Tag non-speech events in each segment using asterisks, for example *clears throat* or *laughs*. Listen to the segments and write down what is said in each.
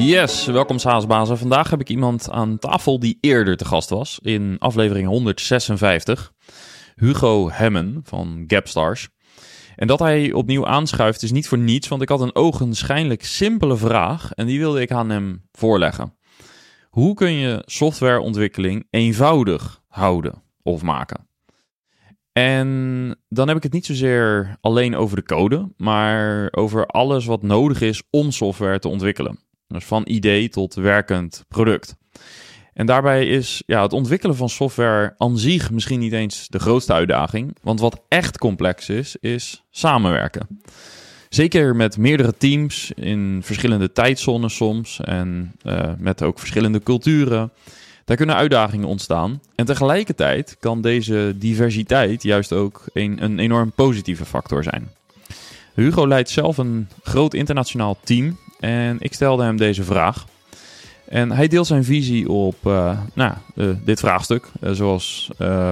Yes, welkom Saasbazen. Vandaag heb ik iemand aan tafel die eerder te gast was in aflevering 156. Hugo Hemmen van Gapstars. En dat hij opnieuw aanschuift is niet voor niets, want ik had een ogenschijnlijk simpele vraag en die wilde ik aan hem voorleggen. Hoe kun je softwareontwikkeling eenvoudig houden of maken? En dan heb ik het niet zozeer alleen over de code, maar over alles wat nodig is om software te ontwikkelen. Dus van idee tot werkend product. En daarbij is ja, het ontwikkelen van software aan zich misschien niet eens de grootste uitdaging. Want wat echt complex is, is samenwerken. Zeker met meerdere teams in verschillende tijdzones soms en uh, met ook verschillende culturen. Daar kunnen uitdagingen ontstaan. En tegelijkertijd kan deze diversiteit juist ook een, een enorm positieve factor zijn. Hugo leidt zelf een groot internationaal team en ik stelde hem deze vraag. En hij deelt zijn visie op uh, nou, uh, dit vraagstuk, uh, zoals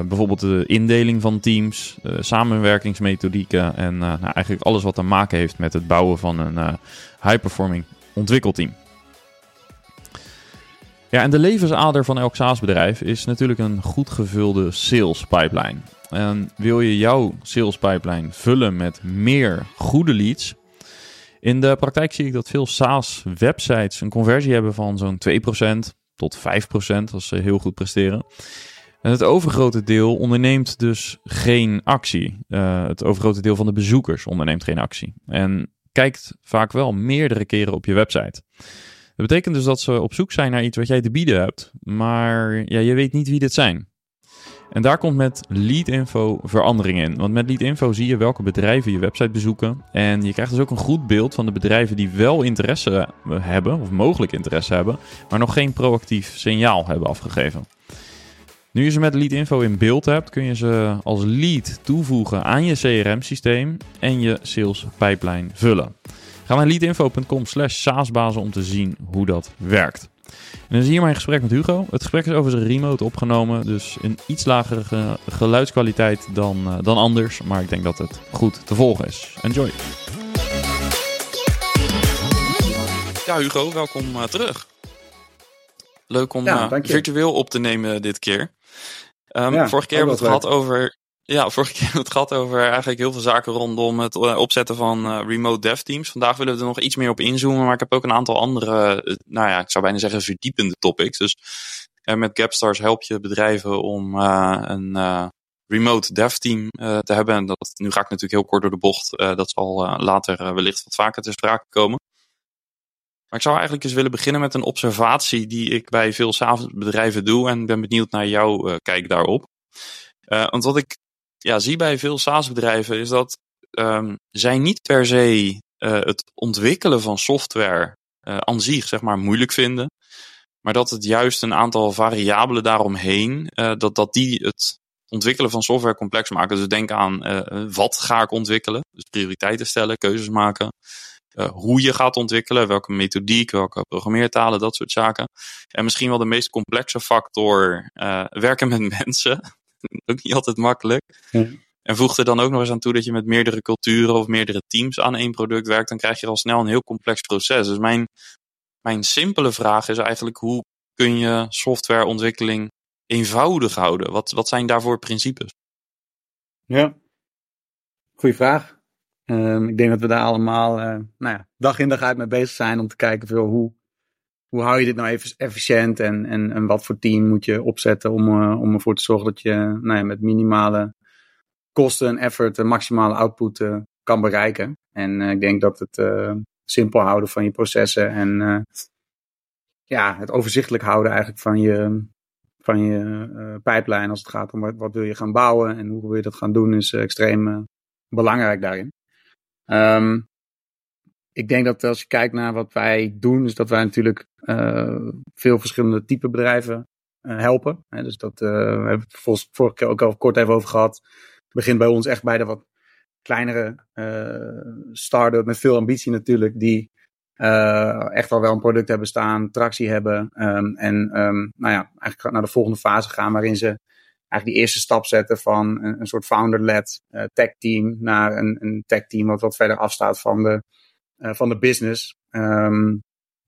bijvoorbeeld de indeling van teams, samenwerkingsmethodieken en nou, eigenlijk alles wat te maken heeft met het bouwen van een high-performing ontwikkelteam. Ja, en de levensader van elk SaaS-bedrijf is natuurlijk een goed gevulde sales pipeline. En wil je jouw sales pipeline vullen met meer goede leads, in de praktijk zie ik dat veel SaaS-websites een conversie hebben van zo'n 2% tot 5% als ze heel goed presteren. En het overgrote deel onderneemt dus geen actie. Uh, het overgrote deel van de bezoekers onderneemt geen actie. En kijkt vaak wel meerdere keren op je website. Dat betekent dus dat ze op zoek zijn naar iets wat jij te bieden hebt, maar ja, je weet niet wie dit zijn. En daar komt met Leadinfo verandering in. Want met Leadinfo zie je welke bedrijven je website bezoeken. En je krijgt dus ook een goed beeld van de bedrijven die wel interesse hebben, of mogelijk interesse hebben, maar nog geen proactief signaal hebben afgegeven. Nu je ze met Leadinfo in beeld hebt, kun je ze als lead toevoegen aan je CRM-systeem en je sales pipeline vullen. Ga naar leadinfo.com slash saasbazen om te zien hoe dat werkt. En dan zie je mijn gesprek met Hugo. Het gesprek is over zijn remote opgenomen, dus een iets lagere geluidskwaliteit dan, uh, dan anders. Maar ik denk dat het goed te volgen is. Enjoy! Ja, Hugo, welkom uh, terug. Leuk om ja, uh, virtueel op te nemen dit keer. Um, ja, vorige keer hebben we het gehad over ja, vorige keer hebben we het gehad over eigenlijk heel veel zaken rondom het eh, opzetten van uh, remote dev teams. Vandaag willen we er nog iets meer op inzoomen, maar ik heb ook een aantal andere, uh, nou ja, ik zou bijna zeggen verdiepende topics. Dus met Gapstars help je bedrijven om een remote dev team te hebben. En dat, nu ga ik natuurlijk heel kort door de bocht, dat zal later wellicht wat vaker ter sprake komen. Maar ik zou eigenlijk eens willen beginnen met een observatie die ik bij veel bedrijven doe en ben benieuwd naar jouw kijk daarop. Want wat ik ja, zie bij veel SaaS-bedrijven is dat um, zij niet per se uh, het ontwikkelen van software uh, aan zich zeg maar moeilijk vinden. Maar dat het juist een aantal variabelen daaromheen, uh, dat, dat die het ontwikkelen van software complex maken. Dus denk aan wat ga ik ontwikkelen. Dus prioriteiten stellen, keuzes maken. hoe je gaat ontwikkelen, welke methodiek, welke programmeertalen, dat soort zaken. En misschien wel de meest complexe factor, werken met *laughs* mensen. *laughs* ook niet altijd makkelijk. En voeg er dan ook nog eens aan toe dat je met meerdere culturen of meerdere teams aan één product werkt, dan krijg je al snel een heel complex proces. Dus mijn, mijn simpele vraag is eigenlijk hoe kun je softwareontwikkeling eenvoudig houden? Wat, wat zijn daarvoor principes? Ja, goede vraag. Um, ik denk dat we daar allemaal uh, nou ja, dag in dag uit mee bezig zijn om te kijken veel hoe hoe hou je dit nou even efficiënt en, en, en wat voor team moet je opzetten om, uh, om ervoor te zorgen dat je nou ja, met minimale kosten en effort de maximale output uh, kan bereiken. En uh, ik denk dat het simpel houden van je processen en ja, het overzichtelijk houden eigenlijk van je, van je pijplijn als het gaat om wat, wat wil je gaan bouwen en hoe wil je dat gaan doen is extreem belangrijk daarin. Um, ik denk dat als je kijkt naar wat wij doen, is dat wij natuurlijk uh, veel verschillende type bedrijven uh, helpen. Hè, dus dat uh, we hebben het vorige keer ook al kort even over gehad. Het begint bij ons echt bij de wat kleinere start-up met veel ambitie natuurlijk, die echt al wel een product hebben staan, tractie hebben. Um, en um, nou ja, eigenlijk naar de volgende fase gaan waarin ze eigenlijk die eerste stap zetten van een, soort founder-led tech team naar een, een tech team wat wat verder afstaat van de van de business. Um,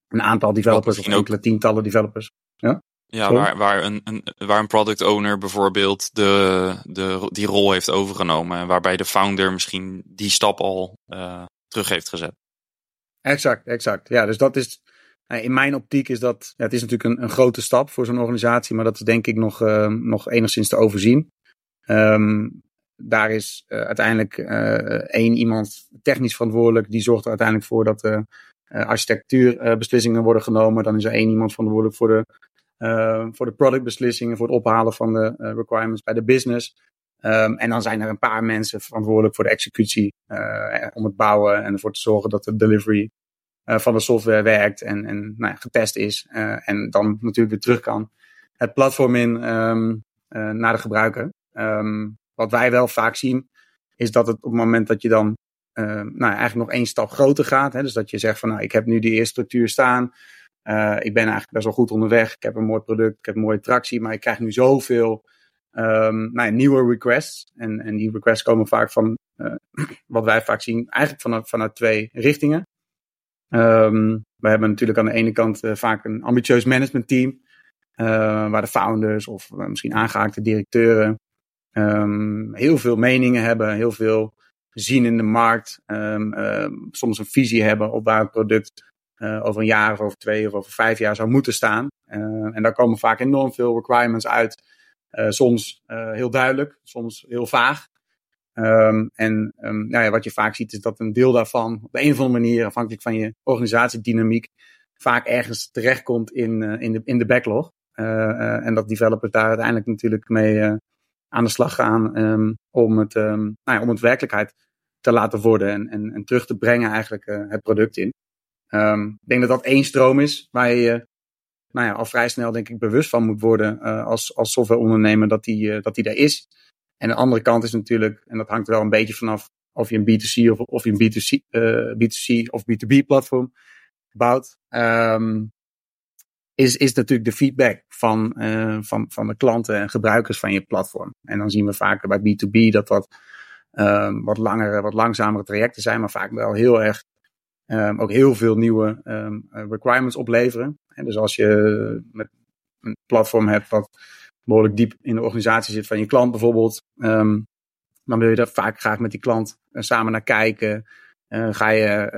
een aantal developers of enkele tientallen developers. Ja, ja waar, waar, een, een, waar een product owner bijvoorbeeld de, de, die rol heeft overgenomen. Waarbij de founder misschien die stap al uh, terug heeft gezet. Exact, exact. Ja, dus dat is. Nou, in mijn optiek is dat. Ja, het is natuurlijk een, een grote stap voor zo'n organisatie, maar dat is denk ik nog, uh, nog enigszins te overzien. Um, daar is uh, uiteindelijk één iemand technisch verantwoordelijk. Die zorgt er uiteindelijk voor dat de architectuurbeslissingen worden genomen. Dan is er één iemand verantwoordelijk voor de voor de productbeslissingen, voor het ophalen van de requirements bij de business. Um, en dan zijn er een paar mensen verantwoordelijk voor de executie, om het bouwen en ervoor te zorgen dat de delivery van de software werkt en, en nou ja, getest is. en dan natuurlijk weer terug kan het platform in um, naar de gebruiker. Um, wat wij wel vaak zien, is dat het op het moment dat je dan nou, eigenlijk nog één stap groter gaat. Hè, dus dat je zegt van nou, ik heb nu die eerste structuur staan. Uh, ik ben eigenlijk best wel goed onderweg. Ik heb een mooi product, ik heb een mooie tractie, maar ik krijg nu zoveel um, nou nieuwe requests. En, en die requests komen vaak van, uh, *clears throat* wat wij vaak zien, eigenlijk vanuit, twee richtingen. Um, we hebben natuurlijk aan de ene kant vaak een ambitieus managementteam, waar de founders of misschien aangehaakte directeuren um, heel veel meningen hebben, heel veel zien in de markt, soms een visie hebben op waar het product uh, over een jaar of over twee of over vijf jaar zou moeten staan. En daar komen vaak enorm veel requirements uit. Uh, soms heel duidelijk, soms heel vaag. En nou ja, wat je vaak ziet is dat een deel daarvan op een of andere manier, afhankelijk van je organisatiedynamiek, vaak ergens terechtkomt in, in, de, in de backlog. en dat developers daar uiteindelijk natuurlijk mee aan de slag gaan um, om, het, nou ja, om het werkelijkheid te laten worden en, en, en terug te brengen eigenlijk het product in. Um, ik denk dat dat één stroom is waar je nou ja, al vrij snel denk ik bewust van moet worden uh, als, als softwareondernemer dat die, uh, dat die er is. En de andere kant is natuurlijk, en dat hangt er wel een beetje vanaf of je een B2C of, of je een B2C, uh, B2C of B2B platform bouwt. Is, is natuurlijk de feedback van, uh, van, van de klanten en gebruikers van je platform. En dan zien we vaker bij B2B dat dat um, wat langere, wat langzamere trajecten zijn, maar vaak wel heel erg um, ook heel veel nieuwe um, requirements opleveren. En dus als je met een platform hebt wat behoorlijk diep in de organisatie zit van je klant bijvoorbeeld, dan wil je daar vaak graag met die klant uh, samen naar kijken. Ga je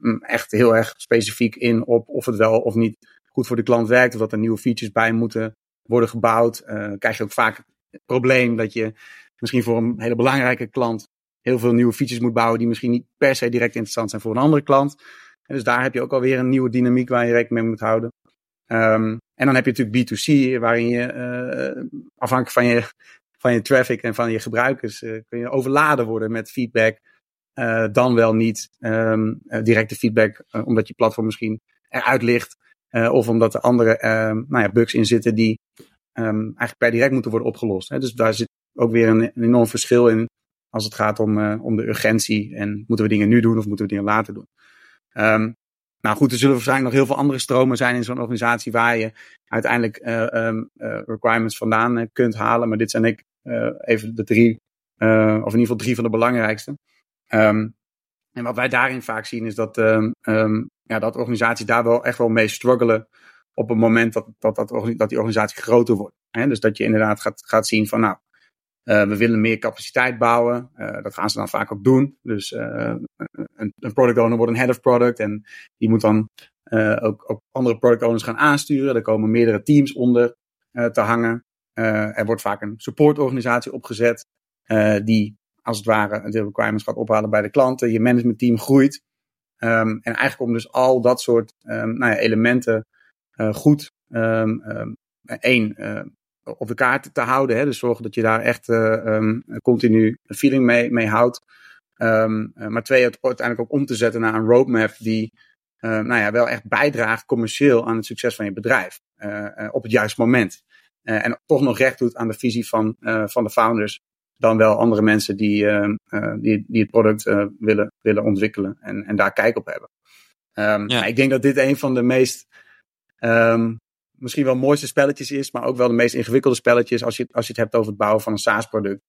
uh, echt heel erg specifiek in op of het wel of niet goed voor de klant werkt, of dat er nieuwe features bij moeten worden gebouwd. krijg je ook vaak het probleem dat je misschien voor een hele belangrijke klant heel veel nieuwe features moet bouwen die misschien niet per se direct interessant zijn voor een andere klant. En dus daar heb je ook alweer een nieuwe dynamiek waar je rekening mee moet houden. Um, en dan heb je natuurlijk B2C, waarin je uh, afhankelijk van je, van je traffic en van je gebruikers uh, kun je overladen worden met feedback. Uh, dan wel niet um, directe feedback, omdat je platform misschien eruit ligt. Of omdat er andere um, nou ja, bugs in zitten die eigenlijk per direct moeten worden opgelost. Hè. Dus daar zit ook weer een, enorm verschil in als het gaat om, uh, om de urgentie en moeten we dingen nu doen of moeten we dingen later doen. Um, nou goed, er zullen waarschijnlijk nog heel veel andere stromen zijn in zo'n organisatie waar je uiteindelijk uh, requirements vandaan kunt halen. Maar dit zijn ik even de drie, of in ieder geval drie van de belangrijkste. En wat wij daarin vaak zien is dat, ja, dat organisaties daar wel echt wel mee struggelen op het moment dat, dat, dat, dat die organisatie groter wordt. Hè? Dus dat je inderdaad gaat, gaat zien van nou, uh, we willen meer capaciteit bouwen. Uh, dat gaan ze dan vaak ook doen. Dus uh, een, een, product owner wordt een head of product. En die moet dan ook, ook, andere product owners gaan aansturen. Er komen meerdere teams onder te hangen. er wordt vaak een supportorganisatie opgezet. die als het ware de requirements gaat ophalen bij de klanten. Je managementteam groeit. Um, en eigenlijk om dus al dat soort um, nou ja, elementen goed um, één, op de kaart te houden. Hè? Dus zorgen dat je daar echt uh, continu feeling mee, mee houdt. Maar twee, het uiteindelijk ook om te zetten naar een roadmap die nou ja, wel echt bijdraagt commercieel aan het succes van je bedrijf. Op het juiste moment. en toch nog recht doet aan de visie van, van de founders. Dan wel andere mensen die, ehm, die, die het product willen, willen ontwikkelen en, en daar kijk op hebben. Um, ja. ik denk dat dit een van de meest um, misschien wel mooiste spelletjes is, maar ook wel de meest ingewikkelde spelletjes als je, als je het hebt over het bouwen van een SaaS-product.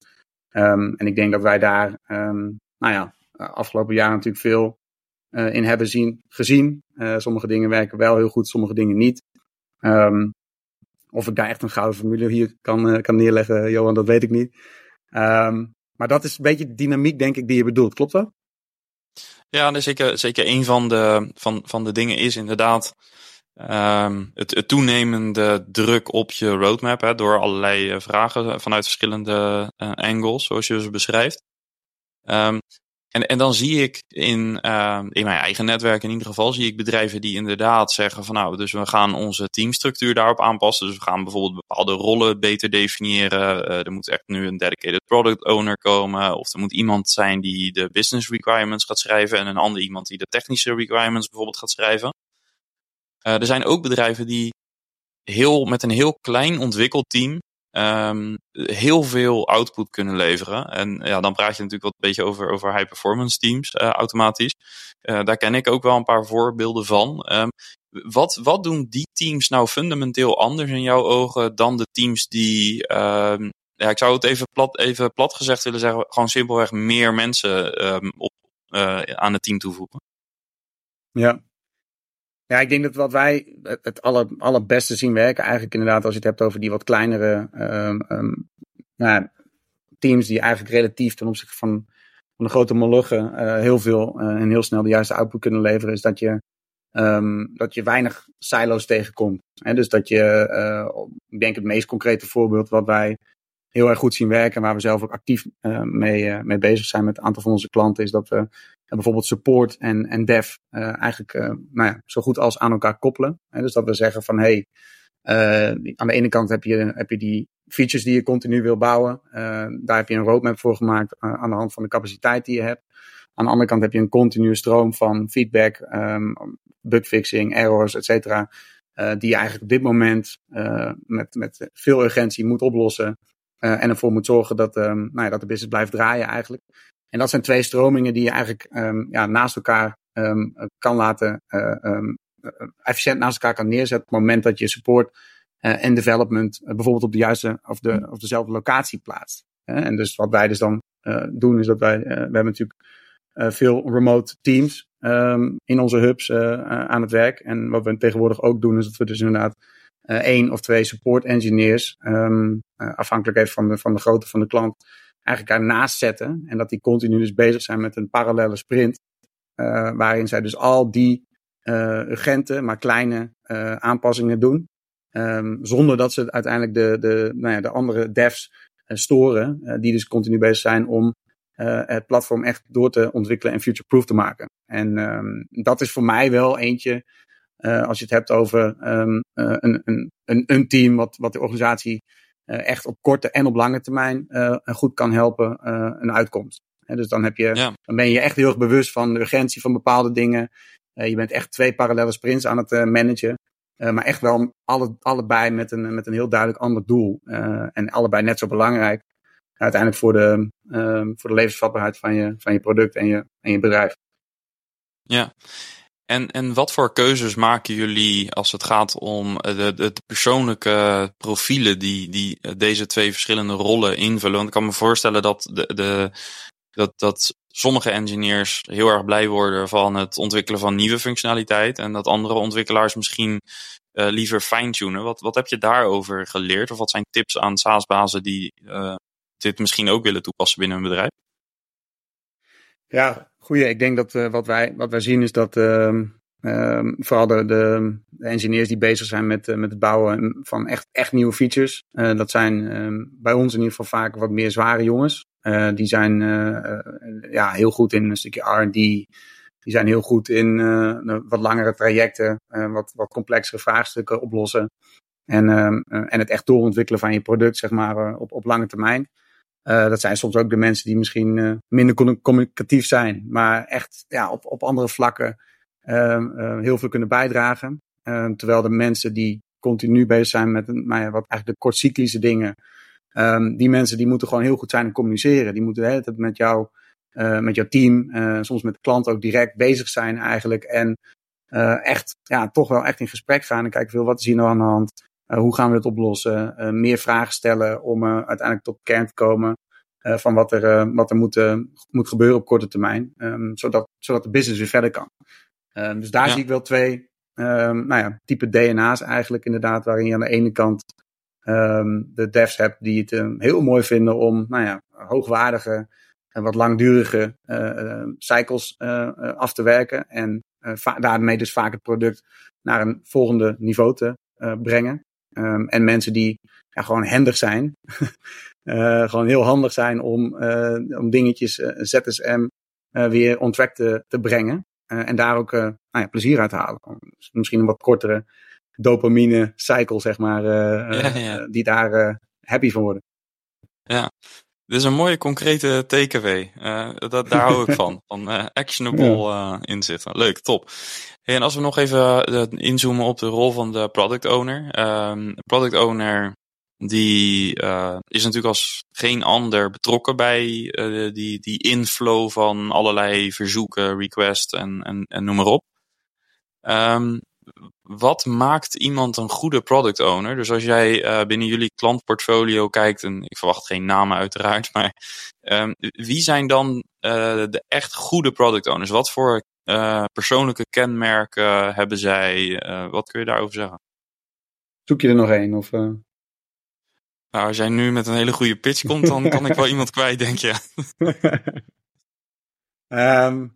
Um, en ik denk dat wij daar, nou ja, afgelopen jaar natuurlijk veel in hebben zien, gezien. sommige dingen werken wel heel goed, sommige dingen niet. Of ik daar echt een gouden formule hier kan, kan neerleggen, Johan, dat weet ik niet. Um, maar dat is een beetje de dynamiek, denk ik, die je bedoelt. Klopt dat? Ja, zeker, zeker een van de, van, van de dingen is inderdaad um, het, toenemende druk op je roadmap. Hè, door allerlei vragen vanuit verschillende uh, angles, zoals je ze beschrijft. Um, en, en dan zie ik in, uh, in mijn eigen netwerk in ieder geval, zie ik bedrijven die inderdaad zeggen van nou, dus we gaan onze teamstructuur daarop aanpassen. Dus we gaan bijvoorbeeld bepaalde rollen beter definiëren. Uh, er moet echt nu een dedicated product owner komen. Of er moet iemand zijn die de business requirements gaat schrijven en een ander iemand die de technische requirements bijvoorbeeld gaat schrijven. Uh, er zijn ook bedrijven die heel, met een heel klein ontwikkelteam um, heel veel output kunnen leveren. En ja, dan praat je natuurlijk wat een beetje over, over high performance teams uh, automatisch. Uh, daar ken ik ook wel een paar voorbeelden van. Um, wat, wat doen die teams nou fundamenteel anders in jouw ogen dan de teams die, um, ja, ik zou het even plat, even plat gezegd willen zeggen, gewoon simpelweg meer mensen op, uh, aan het team toevoegen? Ja, ja, ik denk dat wat wij het aller, allerbeste zien werken, eigenlijk inderdaad, als je het hebt over die wat kleinere um, um, nou, teams, die eigenlijk relatief ten opzichte van, van de grote molochen uh, heel veel uh, en heel snel de juiste output kunnen leveren, is dat je, um, dat je weinig silo's tegenkomt. Hè? Dus dat je, uh, ik denk het meest concrete voorbeeld wat wij heel erg goed zien werken, waar we zelf ook actief mee, mee bezig zijn met een aantal van onze klanten, is dat we bijvoorbeeld support en, en dev eigenlijk nou ja, zo goed als aan elkaar koppelen. Hè? Dus dat we zeggen van hey, aan de ene kant heb je, heb je die features die je continu wil bouwen. daar heb je een roadmap voor gemaakt aan de hand van de capaciteit die je hebt. Aan de andere kant heb je een continue stroom van feedback, um, bugfixing, errors, et cetera. die je eigenlijk op dit moment met, met veel urgentie moet oplossen. En ervoor moet zorgen dat, um, nou ja, dat de business blijft draaien eigenlijk. En dat zijn twee stromingen die je eigenlijk um, ja, naast elkaar um, kan laten, uh, um, efficiënt naast elkaar kan neerzetten op het moment dat je support uh, en development bijvoorbeeld op de juiste of, de, of dezelfde locatie plaatst. en dus wat wij dus dan doen is dat wij, we hebben natuurlijk veel remote teams in onze hubs aan het werk. En wat we tegenwoordig ook doen is dat we dus inderdaad één of twee support engineers, afhankelijk even van de, van de grootte van de klant, eigenlijk ernaast zetten. En dat die continu dus bezig zijn met een parallele sprint. Uh, waarin zij dus al die uh, urgente, maar kleine aanpassingen doen. Um, zonder dat ze uiteindelijk de, de, nou ja, de andere devs storen. die dus continu bezig zijn om het platform echt door te ontwikkelen en future-proof te maken. En um, dat is voor mij wel eentje. Als je het hebt over um, een, een, een, een team wat, wat de organisatie uh, echt op korte en op lange termijn goed kan helpen een uitkomst. dus dan, heb je, ja. dan ben je echt heel erg bewust van de urgentie van bepaalde dingen. je bent echt twee parallele sprints aan het managen. maar echt wel alle, allebei met een, met een heel duidelijk ander doel. en allebei net zo belangrijk. Uiteindelijk voor de, voor de levensvatbaarheid van je, van je product en je, en je bedrijf. Ja, en, en wat voor keuzes maken jullie als het gaat om de, de persoonlijke profielen die, die deze twee verschillende rollen invullen? Want ik kan me voorstellen dat, de, de, dat, dat sommige engineers heel erg blij worden van het ontwikkelen van nieuwe functionaliteit. En dat andere ontwikkelaars misschien uh, liever fine-tunen. Wat, wat heb je daarover geleerd? Of wat zijn tips aan SaaS-bazen die uh, dit misschien ook willen toepassen binnen een bedrijf? Ja, goeie. Ik denk dat uh, wat, wij, wat wij zien is dat uh, uh, vooral de, de, engineers die bezig zijn met, uh, met het bouwen van echt, echt nieuwe features. Uh, dat zijn ehm, bij ons in ieder geval vaak wat meer zware jongens. die zijn ja, heel goed in een stukje R&D. Die zijn heel goed in wat langere trajecten, wat, wat complexere vraagstukken oplossen. En, ehm, en het echt doorontwikkelen van je product, zeg maar, op, op lange termijn. Uh, dat zijn soms ook de mensen die misschien uh, minder communicatief zijn, maar echt ja, op, op andere vlakken uh, heel veel kunnen bijdragen. Ehm, terwijl de mensen die continu bezig zijn met een, nou ja, wat eigenlijk de kortcyclische dingen, um, die mensen die moeten gewoon heel goed zijn in communiceren. Die moeten de hele tijd met jou, met jouw team, soms met de klant ook direct bezig zijn eigenlijk. En echt, ja, toch wel echt in gesprek gaan en kijken wat is hier nou aan de hand. Uh, hoe gaan we het oplossen? Uh, meer vragen stellen om uh, uiteindelijk tot kern te komen. van wat er, wat er moet, moet gebeuren op korte termijn. Um, zodat, zodat de business weer verder kan. Um, dus daar zie ik wel twee um, nou ja, type DNA's eigenlijk inderdaad. Waarin je aan de ene kant de devs hebt die het heel mooi vinden om nou ja, hoogwaardige en wat langdurige uh, cycles uh, af te werken. En daarmee dus vaak het product naar een volgende niveau te brengen. Um, en mensen die ja, gewoon handig zijn. *laughs* gewoon heel handig zijn om, om dingetjes, ZSM, weer on track te, te brengen. en daar ook nou ja, plezier uit te halen. Dus misschien een wat kortere dopamine cycle, zeg maar, ja. die daar happy van worden. Ja, dit is een mooie concrete takeaway. Uh, dat, daar hou ik van. *laughs* Van uh, actionable uh, inzichten. Leuk, top. en als we nog even inzoomen op de rol van de product owner. Um, product owner die is natuurlijk als geen ander betrokken bij die, die inflow van allerlei verzoeken, requests en, en, en noem maar op. Um, wat maakt iemand een goede product owner? Dus als jij uh, binnen jullie klantportfolio kijkt, en ik verwacht geen namen uiteraard, maar um, wie zijn dan uh, de echt goede product owners? Wat voor uh, persoonlijke kenmerken hebben zij? wat kun je daarover zeggen? Zoek je er nog één? Of, nou, als jij nu met een hele goede pitch komt, dan kan ik wel *laughs* iemand kwijt, denk je. um,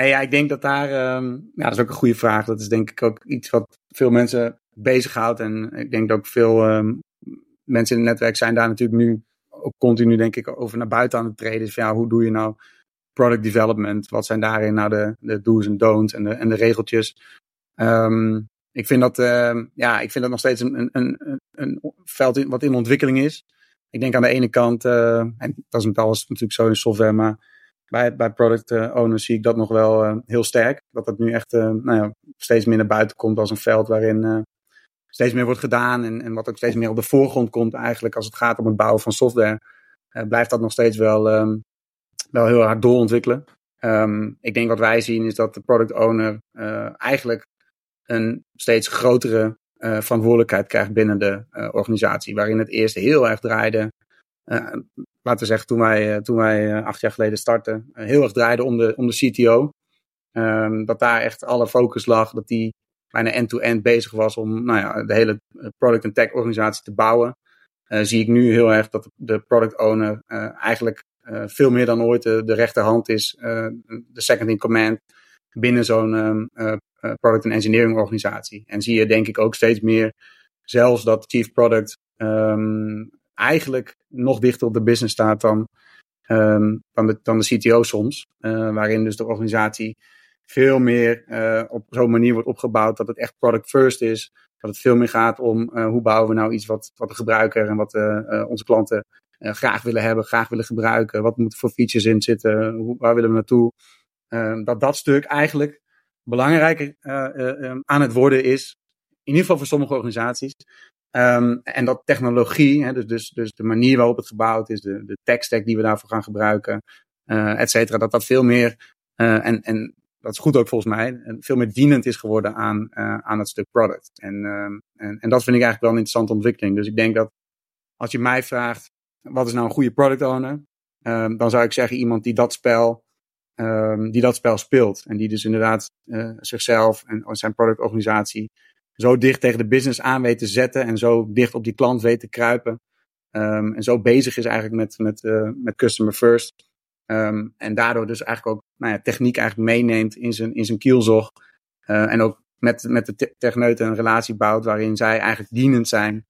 Nee, ja, ik denk dat daar, um, ja, dat is ook een goede vraag. Dat is denk ik ook iets wat veel mensen bezighoudt. En ik denk dat ook veel um, mensen in het netwerk zijn daar natuurlijk nu ook continu, denk ik, over naar buiten aan het treden. Dus ja, hoe doe je nou product development? Wat zijn daarin nou de, de do's en don'ts en de, regeltjes? Um, ik vind dat, ja, ik vind dat nog steeds een, een, een, een veld wat in ontwikkeling is. Ik denk aan de ene kant, uh, en dat is met alles natuurlijk zo in software, maar bij, bij product eh, owners zie ik dat nog wel uh, heel sterk. Dat het nu echt uh, nou ja, steeds meer naar buiten komt als een veld waarin steeds meer wordt gedaan. En, en wat ook steeds meer op de voorgrond komt eigenlijk als het gaat om het bouwen van software. blijft dat nog steeds wel, wel heel hard doorontwikkelen. Um, ik denk wat wij zien is dat de product owner eigenlijk een steeds grotere verantwoordelijkheid krijgt binnen de organisatie. Waarin het eerst heel erg draaide laten we zeggen, toen wij, eh, toen wij eh, acht jaar geleden startten, heel erg draaide om de, om de CTO. Um, dat daar echt alle focus lag, dat die bijna end-to-end bezig was om nou ja, de hele product- en tech-organisatie te bouwen. Zie ik nu heel erg dat de product owner eigenlijk veel meer dan ooit de, rechterhand is, de second in command binnen zo'n um, product- en engineering organisatie. En zie je denk ik ook steeds meer zelfs dat chief product um, eigenlijk nog dichter op de business staat dan, um, dan, de, dan de CTO soms. Uh, waarin dus de organisatie veel meer uh, op zo'n manier wordt opgebouwd dat het echt product first is. Dat het veel meer gaat om uh, hoe bouwen we nou iets wat, wat de gebruiker en wat onze klanten graag willen hebben, graag willen gebruiken. Wat moeten voor features in zitten? Waar willen we naartoe? Ehm, dat dat stuk eigenlijk belangrijker aan het worden is. In ieder geval voor sommige organisaties. Um, en dat technologie, hè, dus, dus, dus de manier waarop het gebouwd is, de, de tech stack die we daarvoor gaan gebruiken, uh, et cetera, dat dat veel meer, uh, en, en dat is goed ook volgens mij, veel meer dienend is geworden aan, uh, aan het stuk product. En, um, en, en dat vind ik eigenlijk wel een interessante ontwikkeling. Dus ik denk dat als je mij vraagt, wat is nou een goede product owner? Um, dan zou ik zeggen iemand die dat spel, die dat spel speelt. En die dus inderdaad zichzelf en zijn productorganisatie zo dicht tegen de business aan weet te zetten en zo dicht op die klant weet te kruipen. Um, en zo bezig is eigenlijk met, met, uh, met customer first. Um, en daardoor dus eigenlijk ook nou ja, techniek eigenlijk meeneemt in zijn, in zijn kielzog. Uh, en ook met, met de techneuten een relatie bouwt waarin zij eigenlijk dienend zijn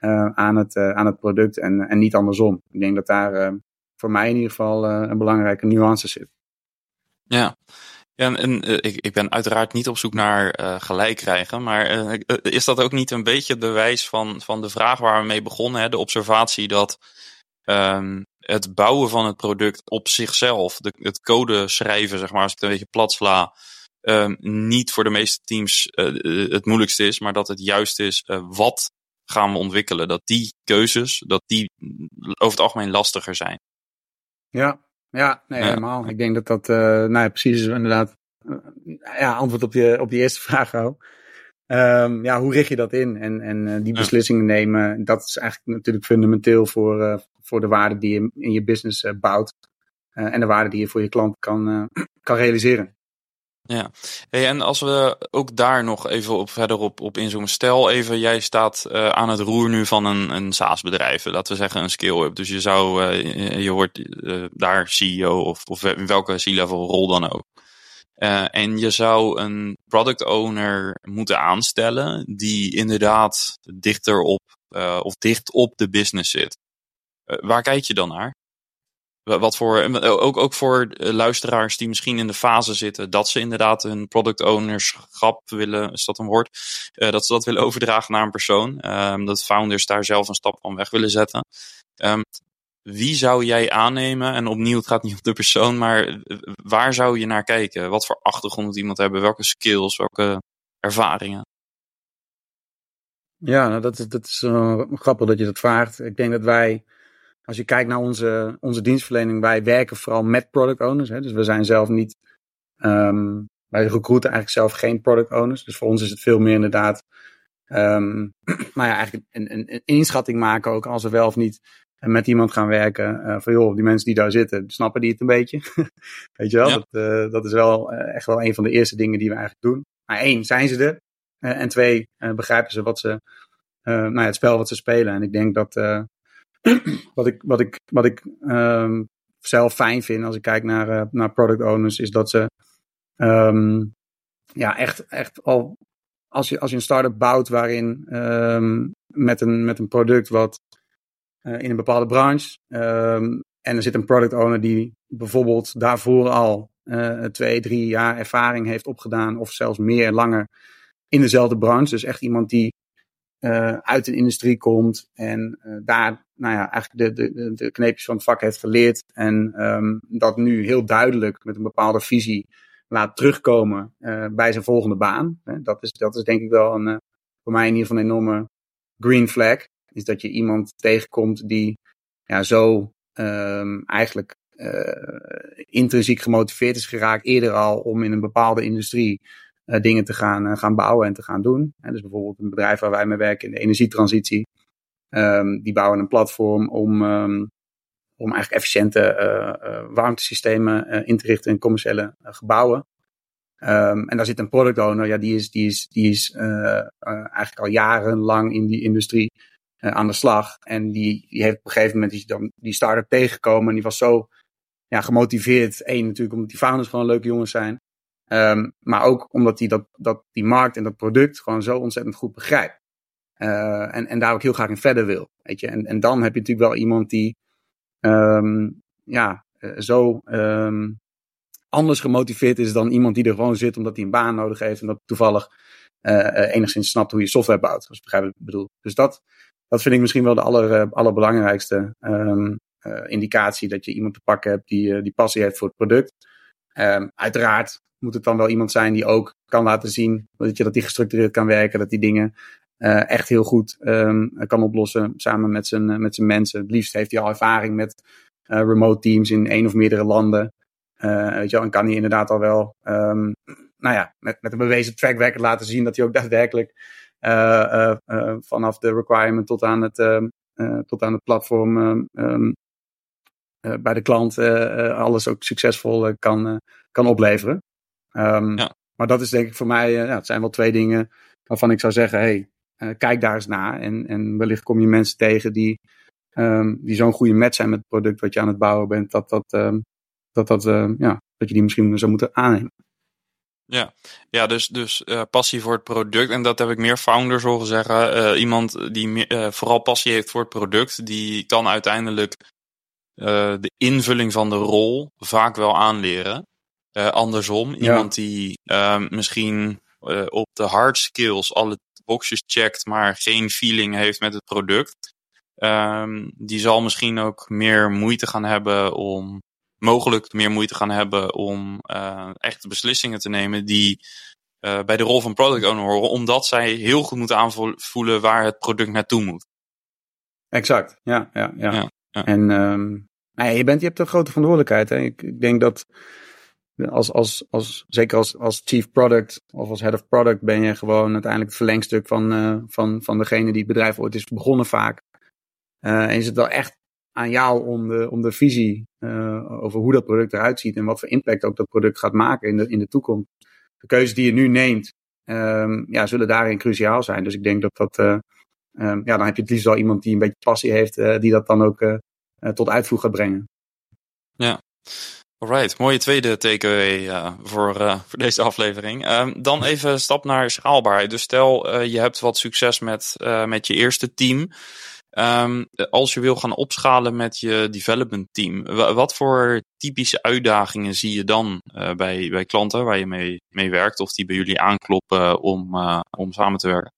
uh, aan, het, aan het product en, en niet andersom. Ik denk dat daar voor mij in ieder geval een belangrijke nuance zit. Ja, en uh, ik, ik ben uiteraard niet op zoek naar uh, gelijk krijgen, maar uh, is dat ook niet een beetje het bewijs van, van de vraag waar we mee begonnen, hè? de observatie dat um, het bouwen van het product op zichzelf, de, het code schrijven, zeg maar, als ik het een beetje plat sla, um, niet voor de meeste teams het moeilijkste is, maar dat het juist is wat gaan we ontwikkelen. Dat die keuzes, dat die over het algemeen lastiger zijn. Ja, ja, nee, helemaal. Ik denk dat dat, uh, nou ja, precies is inderdaad, uh, ja, antwoord op je, op die eerste *laughs* vraag ook. Um, ja, hoe richt je dat in? En, en uh, die beslissingen nemen, dat is eigenlijk natuurlijk fundamenteel voor, voor de waarde die je in je business bouwt. en de waarde die je voor je klant kan, *clears throat* kan realiseren. Ja, hey, en als we ook daar nog even op, verder op, op inzoomen. Stel even, jij staat uh, aan het roer nu van een, een SaaS-bedrijf, laten we zeggen een scale-up. Dus je zou, uh, je wordt uh, daar CEO of, of in welke C-level rol dan ook. en je zou een product owner moeten aanstellen die inderdaad dichter op of dicht op de business zit. waar kijk je dan naar? Wat voor, eh, ook, ook voor eh, luisteraars die misschien in de fase zitten dat ze inderdaad hun product ownerschap willen, is dat een woord, uh, dat ze dat willen overdragen naar een persoon. Um, dat founders daar zelf een stap van weg willen zetten. Um, wie zou jij aannemen? En opnieuw, het gaat niet *laughs* om de persoon, maar waar zou je naar kijken? Wat voor achtergrond moet iemand hebben? Welke skills? Welke ervaringen? Ja, nou dat is, dat is grappig dat je dat vraagt. Ik denk dat wij als je kijkt naar onze, onze dienstverlening, wij werken vooral met product owners. Hè? Dus we zijn zelf niet, um, wij recruiten eigenlijk zelf geen product owners. Dus voor ons is het veel meer inderdaad, um, *clears throat* nou ja, eigenlijk een, een, een, inschatting maken ook als we wel of niet met iemand gaan werken. Uh, van joh, die mensen die daar zitten, snappen die het een beetje? *laughs* Weet je wel, dat, uh, dat is wel uh, echt wel een van de eerste dingen die we eigenlijk doen. Maar één, zijn ze er? en twee, begrijpen ze wat ze, nou ja, het spel wat ze spelen. En ik denk dat *clears throat* wat ik, wat ik, wat ik um, zelf fijn vind als ik kijk naar, uh, naar product owners, is dat ze um, ja, echt, echt al. Als je, als je een start-up bouwt waarin um, met, een, met een product wat uh, in een bepaalde branche. en er zit een product owner die bijvoorbeeld daarvoor al uh, twee, drie jaar ervaring heeft opgedaan, of zelfs meer langer in dezelfde branche. Dus echt iemand die uit een industrie komt en daar nou ja, eigenlijk de, de, kneepjes van het vak heeft geleerd en um, dat nu heel duidelijk met een bepaalde visie laat terugkomen uh, bij zijn volgende baan. Dat is, dat is denk ik wel een, voor mij in ieder geval een enorme green flag. Is dat je iemand tegenkomt die ja, zo um, eigenlijk intrinsiek gemotiveerd is geraakt eerder al om in een bepaalde industrie dingen te gaan, gaan bouwen en te gaan doen. dus bijvoorbeeld een bedrijf waar wij mee werken in de energietransitie. Um, die bouwen een platform om, um, om eigenlijk efficiënte uh, warmtesystemen in te richten in commerciële gebouwen. Um, en daar zit een product owner, ja, die is, die is, die is eigenlijk al jarenlang in die industrie aan de slag. En die, die heeft op een gegeven moment die, die start-up tegengekomen en die was zo ja, gemotiveerd. Eén natuurlijk omdat die founders gewoon leuke jongens zijn. Maar ook omdat hij dat, dat, die markt en dat product gewoon zo ontzettend goed begrijpt. Uh, en, en daar ook heel graag in verder wil. Weet je? En, en dan heb je natuurlijk wel iemand die um, ja, uh, zo um, anders gemotiveerd is dan iemand die er gewoon zit omdat hij een baan nodig heeft en dat toevallig uh, enigszins snapt hoe je software bouwt. Als je begrijpt wat ik bedoel. Dus dat, dat vind ik misschien wel de aller, allerbelangrijkste um, indicatie dat je iemand te pakken hebt die, die passie heeft voor het product. Uiteraard moet het dan wel iemand zijn die ook kan laten zien dat, je, dat die gestructureerd kan werken, dat die dingen uh, echt heel goed um, kan oplossen samen met zijn, uh, met zijn mensen. Het liefst heeft hij al ervaring met uh, remote teams in één of meerdere landen. weet je wel, en kan hij inderdaad al wel, um, nou ja, met, met een bewezen track record laten zien dat hij ook *laughs* daadwerkelijk vanaf de requirement tot aan het, tot aan het platform um, bij de klant alles ook succesvol kan, kan opleveren. Ja. Maar dat is denk ik voor mij, ja, het zijn wel twee dingen waarvan ik zou zeggen, hey, kijk daar eens naar. En, en wellicht kom je mensen tegen die, um, die zo'n goede match zijn met het product wat je aan het bouwen bent, dat, dat, um, dat, dat, uh, ja, dat je die misschien zou moeten aannemen. Ja, ja dus, dus uh, passie voor het product. En dat heb ik meer founders horen zeggen. Uh, iemand die uh, vooral passie heeft voor het product, die kan uiteindelijk de invulling van de rol vaak wel aanleren. Andersom, iemand die misschien op de hard skills alle boxjes checkt, maar geen feeling heeft met het product. Um, die zal misschien ook meer moeite gaan hebben om, mogelijk meer moeite gaan hebben om uh, echte beslissingen te nemen die uh, bij de rol van product owner horen, omdat zij heel goed moeten aanvoelen waar het product naartoe moet. Exact, ja, ja, ja. ja, ja. En um, nou ja, je, bent, je hebt een grote verantwoordelijkheid. Hè? Ik, ik denk dat als, als, als, zeker als, als chief product of als head of product ben je gewoon uiteindelijk het verlengstuk van, uh, van, van degene die het bedrijf ooit is begonnen vaak. Uh, en is het wel echt aan jou om de, om de visie over hoe dat product eruit ziet en wat voor impact ook dat product gaat maken in de, in de toekomst. De keuzes die je nu neemt, um, ja, zullen daarin cruciaal zijn. Dus ik denk dat dat, um, ja, dan heb je het liefst wel iemand die een beetje passie heeft, die dat dan ook tot uitvoer gaat brengen. Ja. Alright, mooie tweede takeaway uh, voor, uh, voor deze aflevering. Uh, dan even stap naar schaalbaarheid. Dus stel uh, je hebt wat succes met, met je eerste team. Um, als je wil gaan opschalen met je development team, wat voor typische uitdagingen zie je dan bij, bij klanten waar je mee, mee werkt of die bij jullie aankloppen om, om samen te werken?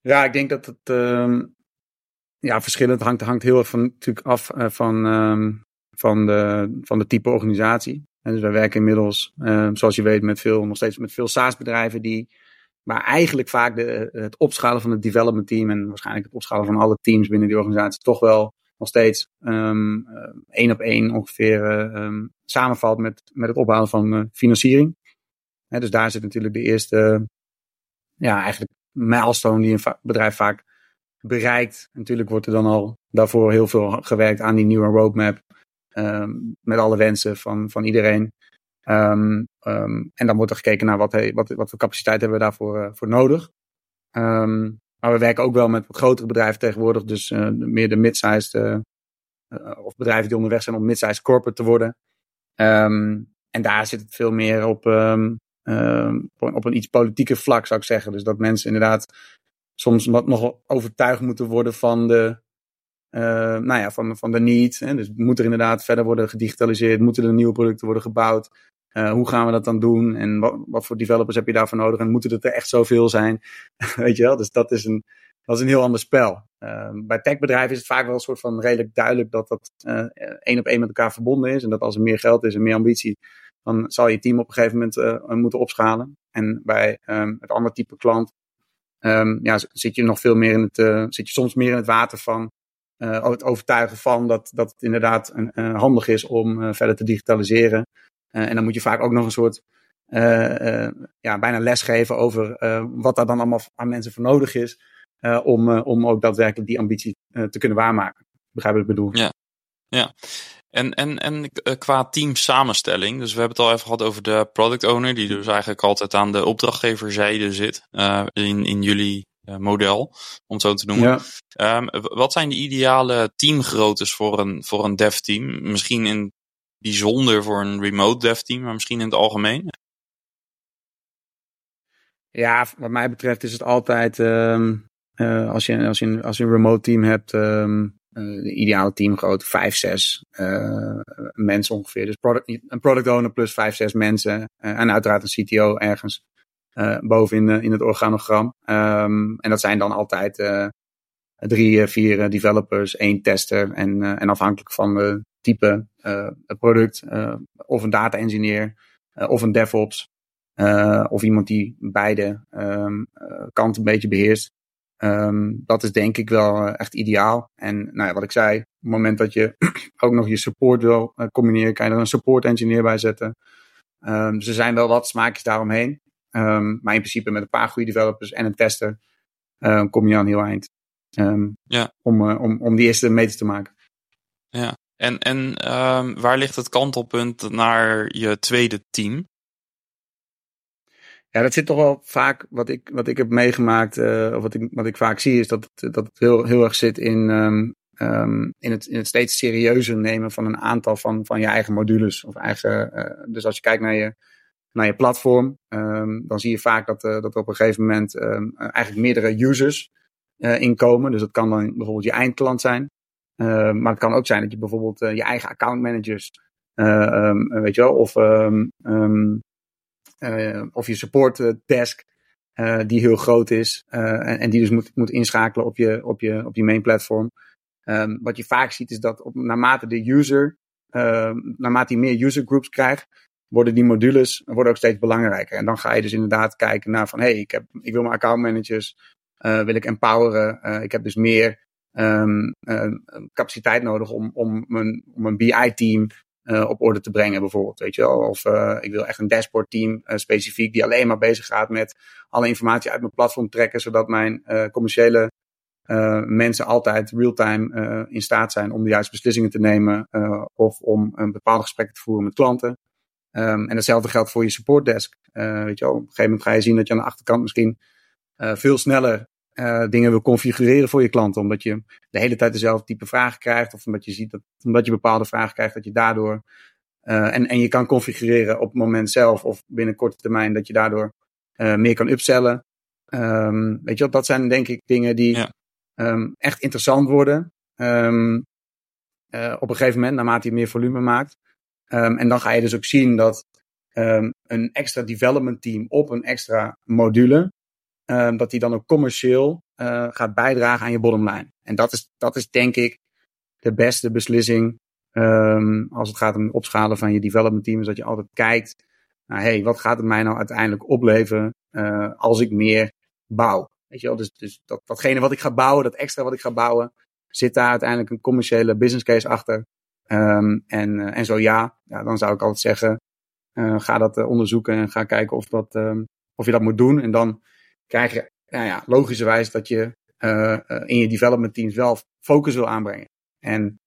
Ja, ik denk dat het um, ja, verschillend hangt, hangt heel erg van, natuurlijk af van, van de, van de type organisatie. En dus wij werken inmiddels, uh, zoals je weet, met veel, nog steeds met veel SaaS-bedrijven die, maar eigenlijk vaak de, het opschalen van het development team en waarschijnlijk het opschalen van alle teams binnen die organisatie toch wel nog steeds um, één op één ongeveer um, samenvalt met, met het ophalen van uh, financiering. dus daar zit natuurlijk de eerste, ja, eigenlijk milestone die een bedrijf vaak bereikt. Natuurlijk wordt er dan al daarvoor heel veel gewerkt aan die nieuwe roadmap. Um, met alle wensen van, van iedereen. Um, um, en dan wordt er gekeken naar wat, wat, wat voor capaciteit hebben we daarvoor uh, voor nodig. maar we werken ook wel met grotere bedrijven tegenwoordig. Dus uh, meer de mid-sized, uh, of bedrijven die onderweg zijn om mid-sized corporate te worden. en daar zit het veel meer op, op een iets politieke vlak, zou ik zeggen. Dus dat mensen inderdaad soms wat nog overtuigd moeten worden van de, uh, nou ja, van, van de need. Hè? Dus moet er inderdaad verder worden gedigitaliseerd? Moeten er nieuwe producten worden gebouwd? Uh, hoe gaan we dat dan doen? En wat, wat voor developers heb je daarvoor nodig? En moeten het er echt zoveel zijn? *laughs* Weet je wel? Dus dat is een, dat is een heel ander spel. Uh, bij techbedrijven is het vaak wel een soort van redelijk duidelijk dat dat één op één met elkaar verbonden is. En dat als er meer geld is en meer ambitie, dan zal je team op een gegeven moment moeten opschalen. En bij um, het andere type klant um, ja, zit je nog veel meer in het, zit je soms meer in het water van uh, het overtuigen van dat, dat het inderdaad uh, handig is om uh, verder te digitaliseren. en dan moet je vaak ook nog een soort, ja, bijna lesgeven over wat daar dan allemaal aan mensen voor nodig is. om, om ook daadwerkelijk die ambitie te kunnen waarmaken. Begrijp wat ik bedoel? Ja, ja. En, en, en qua team samenstelling, dus we hebben het al even gehad over de product owner, die dus eigenlijk altijd aan de opdrachtgeverzijde zit in, in jullie model, om het zo te noemen. Ja. Um, wat zijn de ideale teamgroottes voor een, voor een dev team? Misschien in bijzonder voor een remote dev team, maar misschien in het algemeen? Ja, wat mij betreft is het altijd, um, uh, als, je, als, je, als je een remote team hebt, um, uh, de ideale teamgrootte 5, 6 uh, mensen ongeveer. Dus product, een product owner plus 5, 6 mensen. en uiteraard een CTO ergens uh, boven in, uh, in het organogram. Um, en dat zijn dan altijd uh, drie, vier developers, één tester en, en afhankelijk van de type het product, of een data engineer of een DevOps. of iemand die beide um, kanten een beetje beheerst. Um, dat is denk ik wel echt ideaal. En nou ja, wat ik zei, op het moment dat je *clears throat* ook nog je support wil combineren, kan je er een support engineer bij zetten. Um, er zijn wel wat smaakjes daaromheen. Um, maar in principe met een paar goede developers en een tester um, kom je aan heel eind. Um, ja. om, uh, om, om die eerste meters te maken. Ja, en, en waar ligt het kantelpunt naar je tweede team? Ja, dat zit toch wel vaak, wat ik, wat ik heb meegemaakt, uh, of wat ik, wat ik vaak zie, is dat het, dat het heel, heel erg zit in, um, in, het, in het steeds serieuzer nemen van een aantal van, van je eigen modules. Of eigen, uh, dus als je kijkt naar je, naar je platform, um, dan zie je vaak dat, uh, dat er op een gegeven moment um, eigenlijk meerdere users uh, inkomen. Dus dat kan dan bijvoorbeeld je eindklant zijn. Uh, maar het kan ook zijn dat je bijvoorbeeld je eigen accountmanagers, um, weet je wel, of, of je support desk, die heel groot is en, en, die dus moet, moet inschakelen op je, op je, op je main platform. wat je vaak ziet is dat op, naarmate de user, naarmate je meer user groups krijgt, worden die modules worden ook steeds belangrijker. En dan ga je dus inderdaad kijken naar van, hé, hey, ik, heb, ik wil mijn accountmanagers, uh, wil ik empoweren. Uh, ik heb dus meer um, uh, capaciteit nodig om, om, mijn, om een BI-team op orde te brengen, bijvoorbeeld. Weet je wel? Of ik wil echt een dashboard-team specifiek die alleen maar bezig gaat met alle informatie uit mijn platform trekken, zodat mijn commerciële mensen altijd real-time in staat zijn om de juiste beslissingen te nemen of om een bepaalde gesprekken te voeren met klanten. Um, en hetzelfde geldt voor je supportdesk. Uh, weet je wel, op een gegeven moment ga je zien dat je aan de achterkant misschien uh, veel sneller uh, dingen wil configureren voor je klanten. Omdat je de hele tijd dezelfde type vragen krijgt. Of omdat je ziet dat, omdat je bepaalde vragen krijgt, dat je daardoor. en, en je kan configureren op het moment zelf of binnen korte termijn, dat je daardoor meer kan upsellen. Um, weet je wel, dat zijn denk ik dingen die ja. um, echt interessant worden. Op een gegeven moment, naarmate je meer volume maakt. Um, en dan ga je dus ook zien dat um, een extra development team op een extra module, um, dat die dan ook commercieel uh, gaat bijdragen aan je bottomline. En dat is, dat is denk ik de beste beslissing als het gaat om het opschalen van je development team. Is dat je altijd kijkt naar, hey, wat gaat het mij nou uiteindelijk opleveren uh, als ik meer bouw? Weet je wel, dus, dus dat, datgene wat ik ga bouwen, dat extra wat ik ga bouwen, zit daar uiteindelijk een commerciële business case achter. Um, en, uh, en zo ja, ja, dan zou ik altijd zeggen, uh, ga dat uh, onderzoeken en ga kijken of, dat, um, of je dat moet doen. En dan krijg je nou ja, logischerwijs dat je in je development teams wel focus wil aanbrengen. En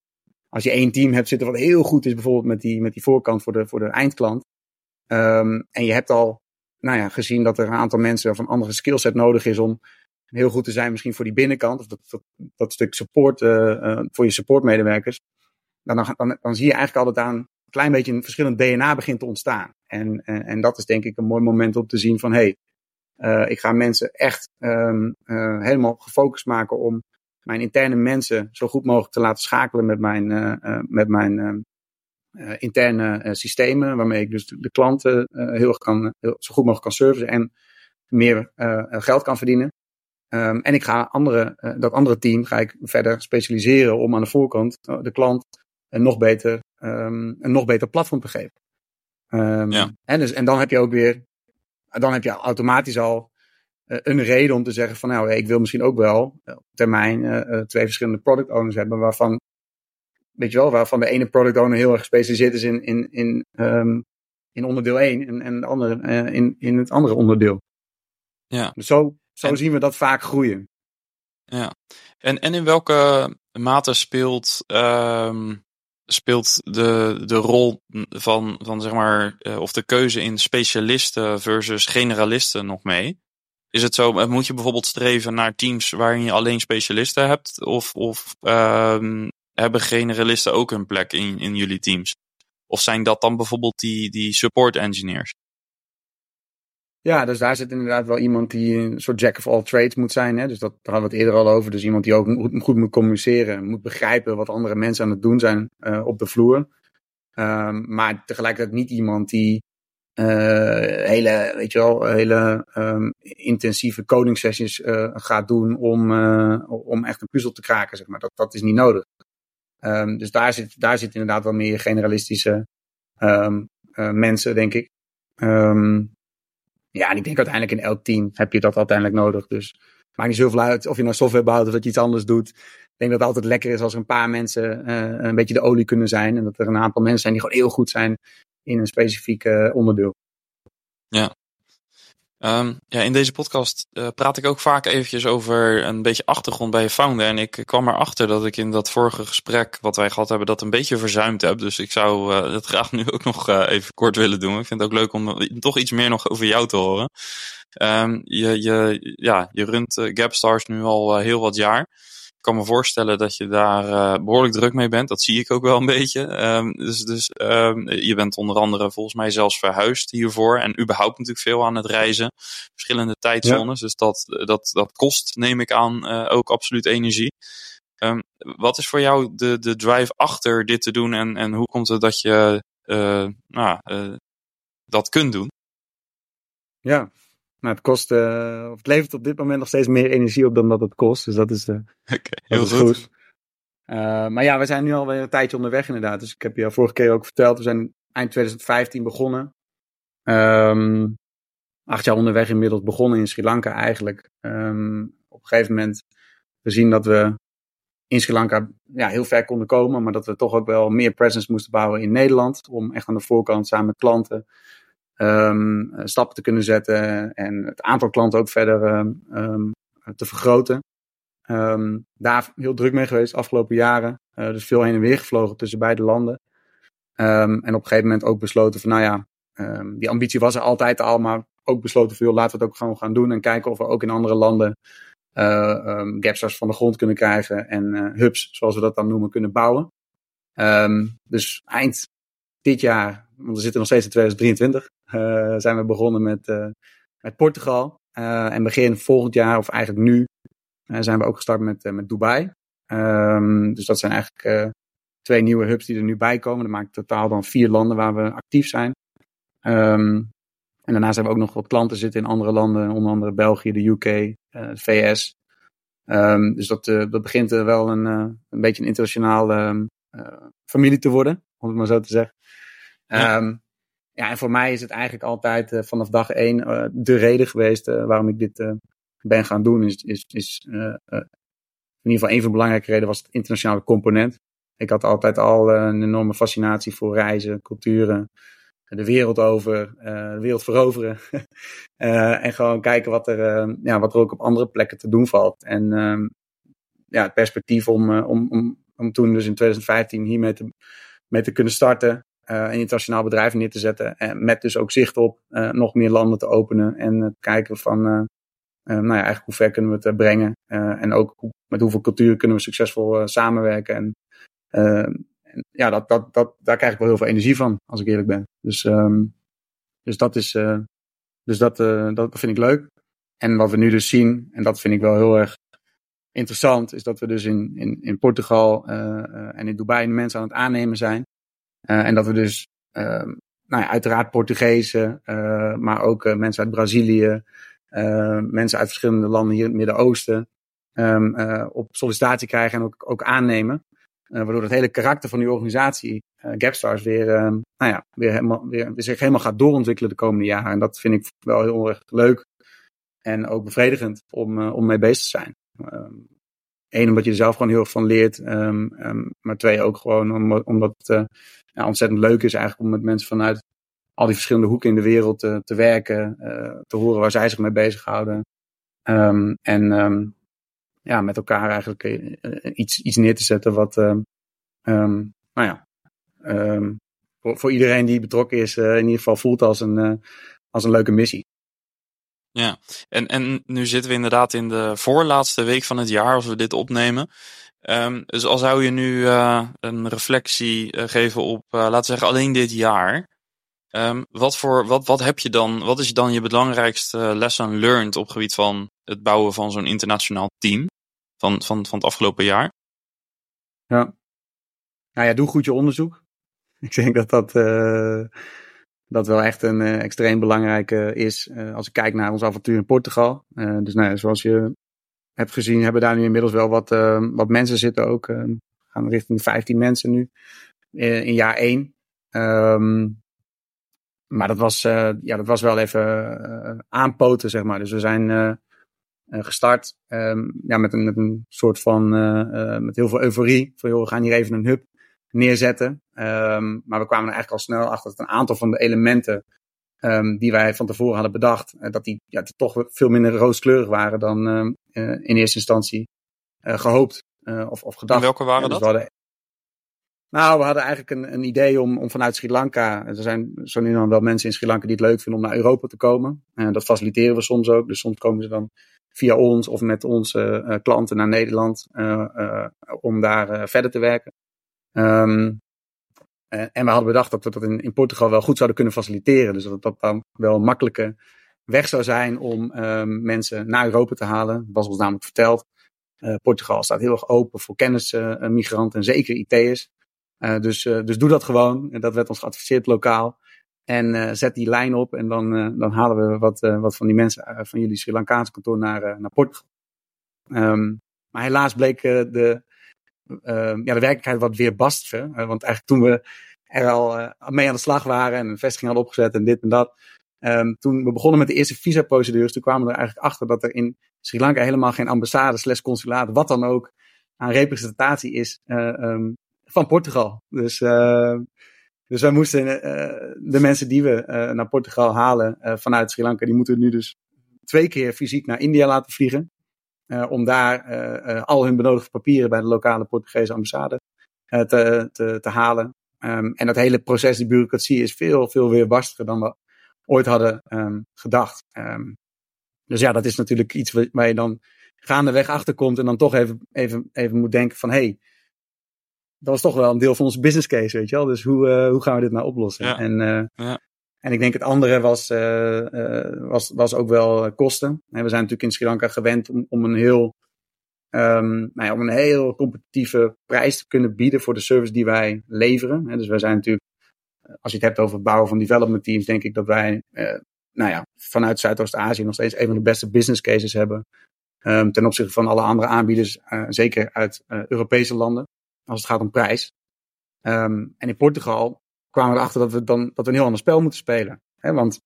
als je één team hebt zitten wat heel goed is, bijvoorbeeld met die, met die voorkant voor de, voor de eindklant. Um, en je hebt al nou ja, gezien dat er een aantal mensen van andere skillset nodig is om heel goed te zijn, misschien voor die binnenkant, of dat, dat stuk support voor je supportmedewerkers dan, dan, dan zie je eigenlijk altijd aan een klein beetje een verschillend DNA begint te ontstaan. En, en, en dat is denk ik een mooi moment om te zien van hé, hey, uh, ik ga mensen echt um, uh, helemaal gefocust maken om mijn interne mensen zo goed mogelijk te laten schakelen met mijn, met mijn interne systemen, waarmee ik dus de, klanten heel kan, heel, zo goed mogelijk kan servicen en meer geld kan verdienen. Um, en ik ga andere, dat andere team ga ik verder specialiseren om aan de voorkant de klant een nog beter, um, een nog beter platform te geven. Um, ja. en, dus, en dan heb je ook weer, dan heb je automatisch al uh, een reden om te zeggen van nou, ik wil misschien ook wel op termijn uh, twee verschillende product owners hebben waarvan, weet je wel, waarvan de ene product owner heel erg gespecialiseerd is in, in, in, um, in onderdeel 1 en, en de andere in, in het andere onderdeel. Ja. Dus zo, zo zien we dat vaak groeien. Ja. En, en in welke mate speelt um, speelt de, de rol van, van zeg maar, uh, of de keuze in specialisten versus generalisten nog mee? Is het zo, eh, moet je bijvoorbeeld streven naar teams waarin je alleen specialisten hebt? Of, of uh, hebben generalisten ook een plek in, in jullie teams? Of zijn dat dan bijvoorbeeld die, die support engineers? Ja, dus daar zit inderdaad wel iemand die een soort jack of all trades moet zijn. Hè? Dus dat, daar hadden we het eerder al over. Dus iemand die ook goed, moet communiceren, moet begrijpen wat andere mensen aan het doen zijn uh, op de vloer. Um, maar tegelijkertijd niet iemand die uh, hele, weet je wel, hele um, intensieve coding sessies uh, gaat doen om, om echt een puzzel te kraken. Zeg maar. dat, dat is niet nodig. Um, dus daar zit, daar zit inderdaad wel meer generalistische mensen, denk ik. Ja, en ik denk uiteindelijk in elk team heb je dat uiteindelijk nodig. Dus maakt niet zoveel uit of je nou software bouwt of dat je iets anders doet. Ik denk dat het altijd lekker is als er een paar mensen uh, een beetje de olie kunnen zijn. En dat er een aantal mensen zijn die gewoon heel goed zijn in een specifiek uh, onderdeel. Ja, Um, ja, in deze podcast uh, praat ik ook vaak eventjes over een beetje achtergrond bij je founder. En ik kwam erachter dat ik in dat vorige gesprek wat wij gehad hebben, dat een beetje verzuimd heb. Dus ik zou uh, dat graag nu ook nog uh, even kort willen doen. Ik vind het ook leuk om toch iets meer nog over jou te horen. Um, je, je, ja, je runt Gapstars nu al heel wat jaar kan me voorstellen dat je daar uh, behoorlijk druk mee bent. Dat zie ik ook wel een beetje. Um, dus dus um, je bent onder andere volgens mij zelfs verhuisd hiervoor. En überhaupt natuurlijk veel aan het reizen. Verschillende tijdzones. Dus dat, dat, dat kost, neem ik aan, uh, ook absoluut energie. Um, wat is voor jou de, de drive achter dit te doen? En, en hoe komt het dat je uh, nou, dat kunt doen? Ja, maar het kost, uh, het levert op dit moment nog steeds meer energie op dan dat het kost. Dus dat is, uh, heel dat is goed. Uh, maar ja, we zijn nu alweer een tijdje onderweg inderdaad. Dus ik heb je vorige keer ook verteld, we zijn eind 2015 begonnen. Um, acht jaar onderweg inmiddels begonnen in Sri Lanka eigenlijk. Um, op een gegeven moment gezien dat we in Sri Lanka ja, heel ver konden komen, maar dat we toch ook wel meer presence moesten bouwen in Nederland. Om echt aan de voorkant samen met klanten um, stappen te kunnen zetten en het aantal klanten ook verder um, te vergroten. Daar heel druk mee geweest de afgelopen jaren. dus veel heen en weer gevlogen tussen beide landen. En op een gegeven moment ook besloten van, nou ja, die ambitie was er altijd al, maar ook besloten veel, laten we het ook gewoon gaan doen en kijken of we ook in andere landen uh, um, gapstars van de grond kunnen krijgen en uh, hubs, zoals we dat dan noemen, kunnen bouwen. Um, dus eind dit jaar, want we zitten nog steeds in 2023, uh, zijn we begonnen met, uh, met Portugal. Uh, en begin volgend jaar, of eigenlijk nu, zijn we ook gestart met, met Dubai. Um, dus dat zijn eigenlijk twee nieuwe hubs die er nu bij komen. Dat maakt totaal dan vier landen waar we actief zijn. Um, en daarnaast hebben we ook nog wat klanten zitten in andere landen, onder andere België, de UK, uh, de VS. Um, dus dat, uh, dat begint uh, wel een, een beetje een internationale um, familie te worden, om het maar zo te zeggen. Um, ja, en voor mij is het eigenlijk altijd vanaf dag één de reden geweest waarom ik dit ben gaan doen. Is, is, is in ieder geval een van de belangrijke redenen was het internationale component. Ik had altijd al een enorme fascinatie voor reizen, culturen, de wereld over, de wereld veroveren. *laughs* en gewoon kijken wat er, ja, wat er ook op andere plekken te doen valt. En uh, ja, het perspectief om, om, om, om toen dus in 2015 hiermee te, mee te kunnen starten. Een internationaal bedrijf neer te zetten. En met dus ook zicht op nog meer landen te openen. En kijken van, nou ja, eigenlijk hoe ver kunnen we het brengen. en ook hoe, met hoeveel cultuur kunnen we succesvol samenwerken. En ja, dat, dat, dat, daar krijg ik wel heel veel energie van, als ik eerlijk ben. Dus, um, dus dat is, dus dat, dat vind ik leuk. En wat we nu dus zien, en dat vind ik wel heel erg interessant, is dat we dus in, in, in Portugal en in Dubai mensen aan het aannemen zijn. En dat we dus, nou ja, uiteraard Portugezen, maar ook mensen uit Brazilië, mensen uit verschillende landen hier in het Midden-Oosten, um, op sollicitatie krijgen en ook, ook aannemen. Waardoor het hele karakter van die organisatie, Gapstars, weer, uh, nou ja, weer, helemaal, weer zich helemaal gaat doorontwikkelen de komende jaren. En dat vind ik wel heel erg leuk en ook bevredigend om, om mee bezig te zijn. Eén, um, omdat je er zelf gewoon heel erg van leert. Um, um, maar twee, ook gewoon om, omdat het ja, ontzettend leuk is eigenlijk om met mensen vanuit al die verschillende hoeken in de wereld te werken. te horen waar zij zich mee bezighouden. en ja, met elkaar eigenlijk uh, iets, iets neer te zetten wat, um, um, nou ja, um, voor, voor iedereen die betrokken is, in ieder geval voelt als een, als een leuke missie. Ja, en, en nu zitten we inderdaad in de voorlaatste week van het jaar als we dit opnemen. Um, dus al zou je nu uh, een reflectie geven op, laten we zeggen, alleen dit jaar. Um, wat, voor, wat, wat heb je dan, wat is dan je belangrijkste lesson learned op gebied van het bouwen van zo'n internationaal team? van, van, van het afgelopen jaar? Ja. Nou ja, doe goed je onderzoek. *laughs* Ik denk dat dat, dat wel echt een uh, extreem belangrijke is uh, als ik kijk naar ons avontuur in Portugal. dus nou ja, zoals je hebt gezien, hebben daar nu inmiddels wel wat, wat mensen zitten ook. we gaan richting 15 mensen nu in jaar 1. Um, ehm, maar dat was, ja, dat was wel even aanpoten, zeg maar. Dus we zijn gestart. Um, ja, met, een, met een soort van, met heel veel euforie. Van joh, we gaan hier even een hub neerzetten. Um, maar we kwamen er eigenlijk al snel achter dat een aantal van de elementen um, die wij van tevoren hadden bedacht, dat die ja, toch veel minder rooskleurig waren dan in eerste instantie gehoopt of, of gedacht. En welke waren dus dat? Nou, we hadden eigenlijk een, een idee om, om vanuit Sri Lanka. Er zijn zo nu dan wel mensen in Sri Lanka die het leuk vinden om naar Europa te komen. En dat faciliteren we soms ook. Dus soms komen ze dan via ons of met onze klanten naar Nederland om daar verder te werken. Um, en we hadden bedacht dat we dat in, in, Portugal wel goed zouden kunnen faciliteren. Dus dat dat dan wel een makkelijke weg zou zijn om um, mensen naar Europa te halen. Dat was ons namelijk verteld. Portugal staat heel erg open voor kennismigranten en zeker IT'ers. dus, dus doe dat gewoon. Dat werd ons geadviseerd lokaal. En uh, zet die lijn op en dan, uh, dan halen we wat, uh, wat van die mensen van jullie Sri Lankaanse kantoor naar, naar Portugal. Um, maar helaas bleek de, ja, de werkelijkheid wat weer bastiger. want eigenlijk toen we er al mee aan de slag waren en een vestiging hadden opgezet en dit en dat. Um, toen we begonnen met de eerste visa-procedures, toen kwamen we er eigenlijk achter dat er in Sri Lanka helemaal geen ambassade slash consulaat, wat dan ook, aan representatie is um, van Portugal. Dus dus wij moesten uh, de mensen die we uh, naar Portugal halen uh, vanuit Sri Lanka, die moeten nu dus twee keer fysiek naar India laten vliegen. Om daar al hun benodigde papieren bij de lokale Portugese ambassade te, te, te halen. Ehm, en dat hele proces, die bureaucratie, is veel, veel weerbarstiger dan we ooit hadden ehm, gedacht. Um, dus ja, dat is natuurlijk iets waar je dan gaandeweg achterkomt en dan toch even, even, even moet denken van, hé, hey, dat was toch wel een deel van onze business case, weet je wel. Dus hoe, uh, hoe gaan we dit nou oplossen? Ja. En, uh, ja. En ik denk het andere was, uh, was, was ook wel kosten. En we zijn natuurlijk in Sri Lanka gewend om, om een heel um, nou ja, om een heel competitieve prijs te kunnen bieden voor de service die wij leveren. Dus wij zijn natuurlijk, als je het hebt over het bouwen van development teams, denk ik dat wij nou ja, vanuit Zuidoost-Azië nog steeds een van de beste business cases hebben. Um, ten opzichte van alle andere aanbieders, zeker uit Europese landen, als het gaat om prijs. Um, en in Portugal kwamen we erachter dat we dan dat we een heel ander spel moeten spelen. Hè? Want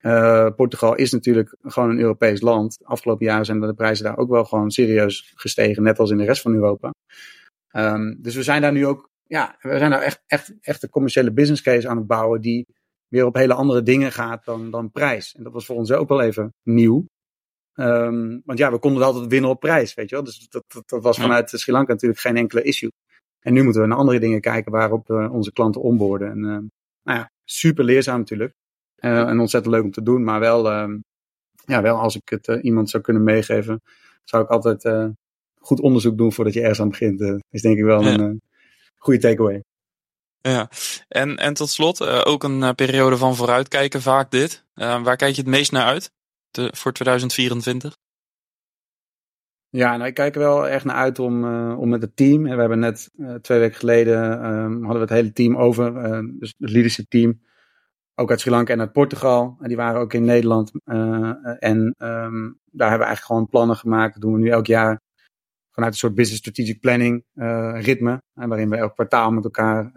uh, Portugal is natuurlijk gewoon een Europees land. Afgelopen jaren zijn de prijzen daar ook wel gewoon serieus gestegen, net als in de rest van Europa. Um, dus we zijn daar nu ook, ja, we zijn daar echt, echt, echt een commerciële business case aan het bouwen die weer op hele andere dingen gaat dan, dan prijs. En dat was voor ons ook wel even nieuw. Um, want ja, we konden altijd winnen op prijs, weet je wel. Dus dat, dat, dat was vanuit Sri Lanka natuurlijk geen enkele issue. En nu moeten we naar andere dingen kijken waarop we onze klanten onboorden. En uh, nou ja, super leerzaam natuurlijk. Uh, en ontzettend leuk om te doen, maar wel, uh, ja, wel als ik het uh, iemand zou kunnen meegeven, zou ik altijd goed onderzoek doen voordat je ergens aan begint. is denk ik wel ja. een goede takeaway. Ja, en, en tot slot ook een periode van vooruitkijken, vaak dit. waar kijk je het meest naar uit te, voor 2024? Ja, nou, ik kijk er wel echt naar uit om, om met het team. We hebben net twee weken geleden hadden we het hele team over, dus het leadership team ook uit Sri Lanka en uit Portugal. En die waren ook in Nederland. En um, daar hebben we eigenlijk gewoon plannen gemaakt. Dat doen we nu elk jaar vanuit een soort business strategic planning ritme. waarin we elk kwartaal met elkaar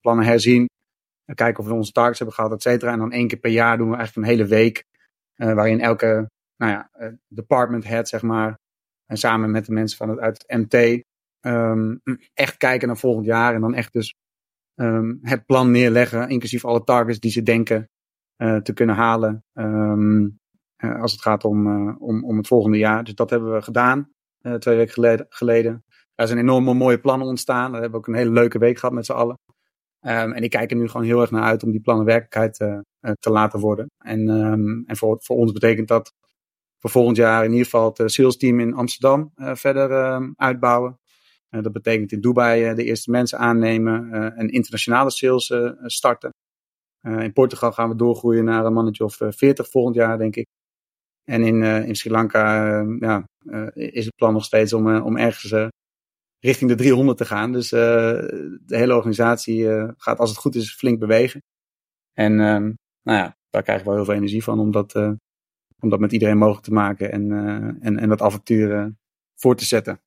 plannen herzien. kijken of we onze targets hebben gehad, et cetera. En dan één keer per jaar doen we eigenlijk een hele week. waarin elke nou ja, department head, zeg maar. En samen met de mensen van het, uit het MT. Um, echt kijken naar volgend jaar. En dan echt dus um, het plan neerleggen, inclusief alle targets die ze denken uh, te kunnen halen. Um, uh, als het gaat om, uh, om, om het volgende jaar. Dus dat hebben we gedaan, twee weken geleden, geleden. Daar zijn enorme mooie plannen ontstaan. Daar hebben we ook een hele leuke week gehad met z'n allen. En ik kijk er nu gewoon heel erg naar uit om die plannen werkelijkheid te laten worden. En, en voor, voor ons betekent dat voor volgend jaar in ieder geval het sales team in Amsterdam verder uitbouwen. Uh, dat betekent in Dubai de eerste mensen aannemen en internationale sales starten. in Portugal gaan we doorgroeien naar een mannetje of 40 volgend jaar, denk ik. En in, in Sri Lanka ja, is het plan nog steeds om, om ergens richting de 300 te gaan. Dus de hele organisatie gaat, als het goed is, flink bewegen. En ehm, nou ja, daar krijg ik wel heel veel energie van om dat, om dat met iedereen mogelijk te maken en, en, en dat avontuur voor te zetten.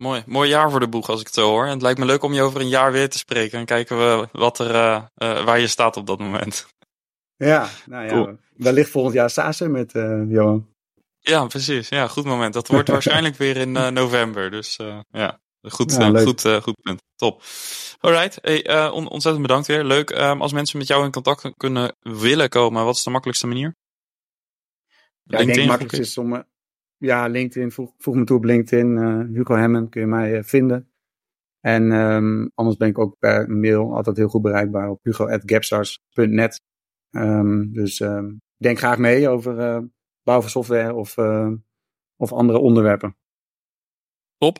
Mooi, mooi jaar voor de boeg als ik het zo hoor. En het lijkt me leuk om je over een jaar weer te spreken. En kijken we wat er, uh, uh, waar je staat op dat moment. Ja, nou ja, cool. wellicht volgend jaar Sasen met uh, Johan. Ja, precies. Ja, goed moment. Dat wordt *laughs* waarschijnlijk weer in november. Dus ja, goed, ja, goed, goed punt. Top. Alright, hey, on ontzettend bedankt weer. Leuk. Um, als mensen met jou in contact kunnen willen komen, wat is de makkelijkste manier? Ja, ik denk het makkelijkste is om ja, LinkedIn, voeg, voeg me toe op LinkedIn. Uh, Hugo Hemmen kun je mij uh, vinden. En um, anders ben ik ook per mail altijd heel goed bereikbaar op hugo.gapstars.net. Um, dus um, denk graag mee over uh, bouw van software of, of andere onderwerpen. Top.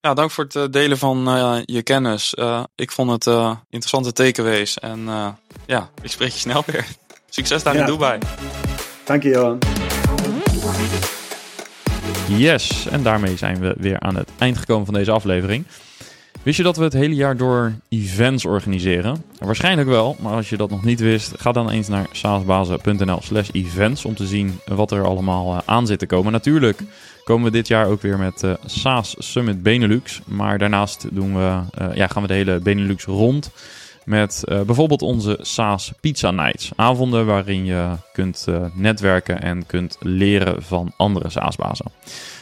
Ja, dank voor het delen van je kennis. ik vond het interessante takeaways. En ja, ik spreek je snel weer. *laughs* Succes daar ja. in Dubai. Dank je, Johan. Yes, en daarmee zijn we weer aan het eind gekomen van deze aflevering. Wist je dat we het hele jaar door events organiseren? Waarschijnlijk wel, maar als je dat nog niet wist, ga dan eens naar saasbazen.nl slash events om te zien wat er allemaal eh, aan zit te komen. Natuurlijk komen we dit jaar ook weer met uh, SaaS Summit Benelux, maar daarnaast doen we, uh, ja, gaan we de hele Benelux rond met uh, bijvoorbeeld onze SaaS Pizza Nights. Avonden waarin je kunt uh, netwerken en kunt leren van andere SaaS-bazen.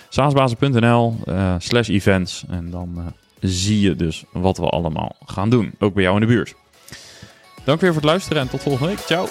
SaaSbazen.nl uh, slash events en dan zie je dus wat we allemaal gaan doen. Ook bij jou in de buurt. Dank weer voor het luisteren en tot volgende week. Ciao!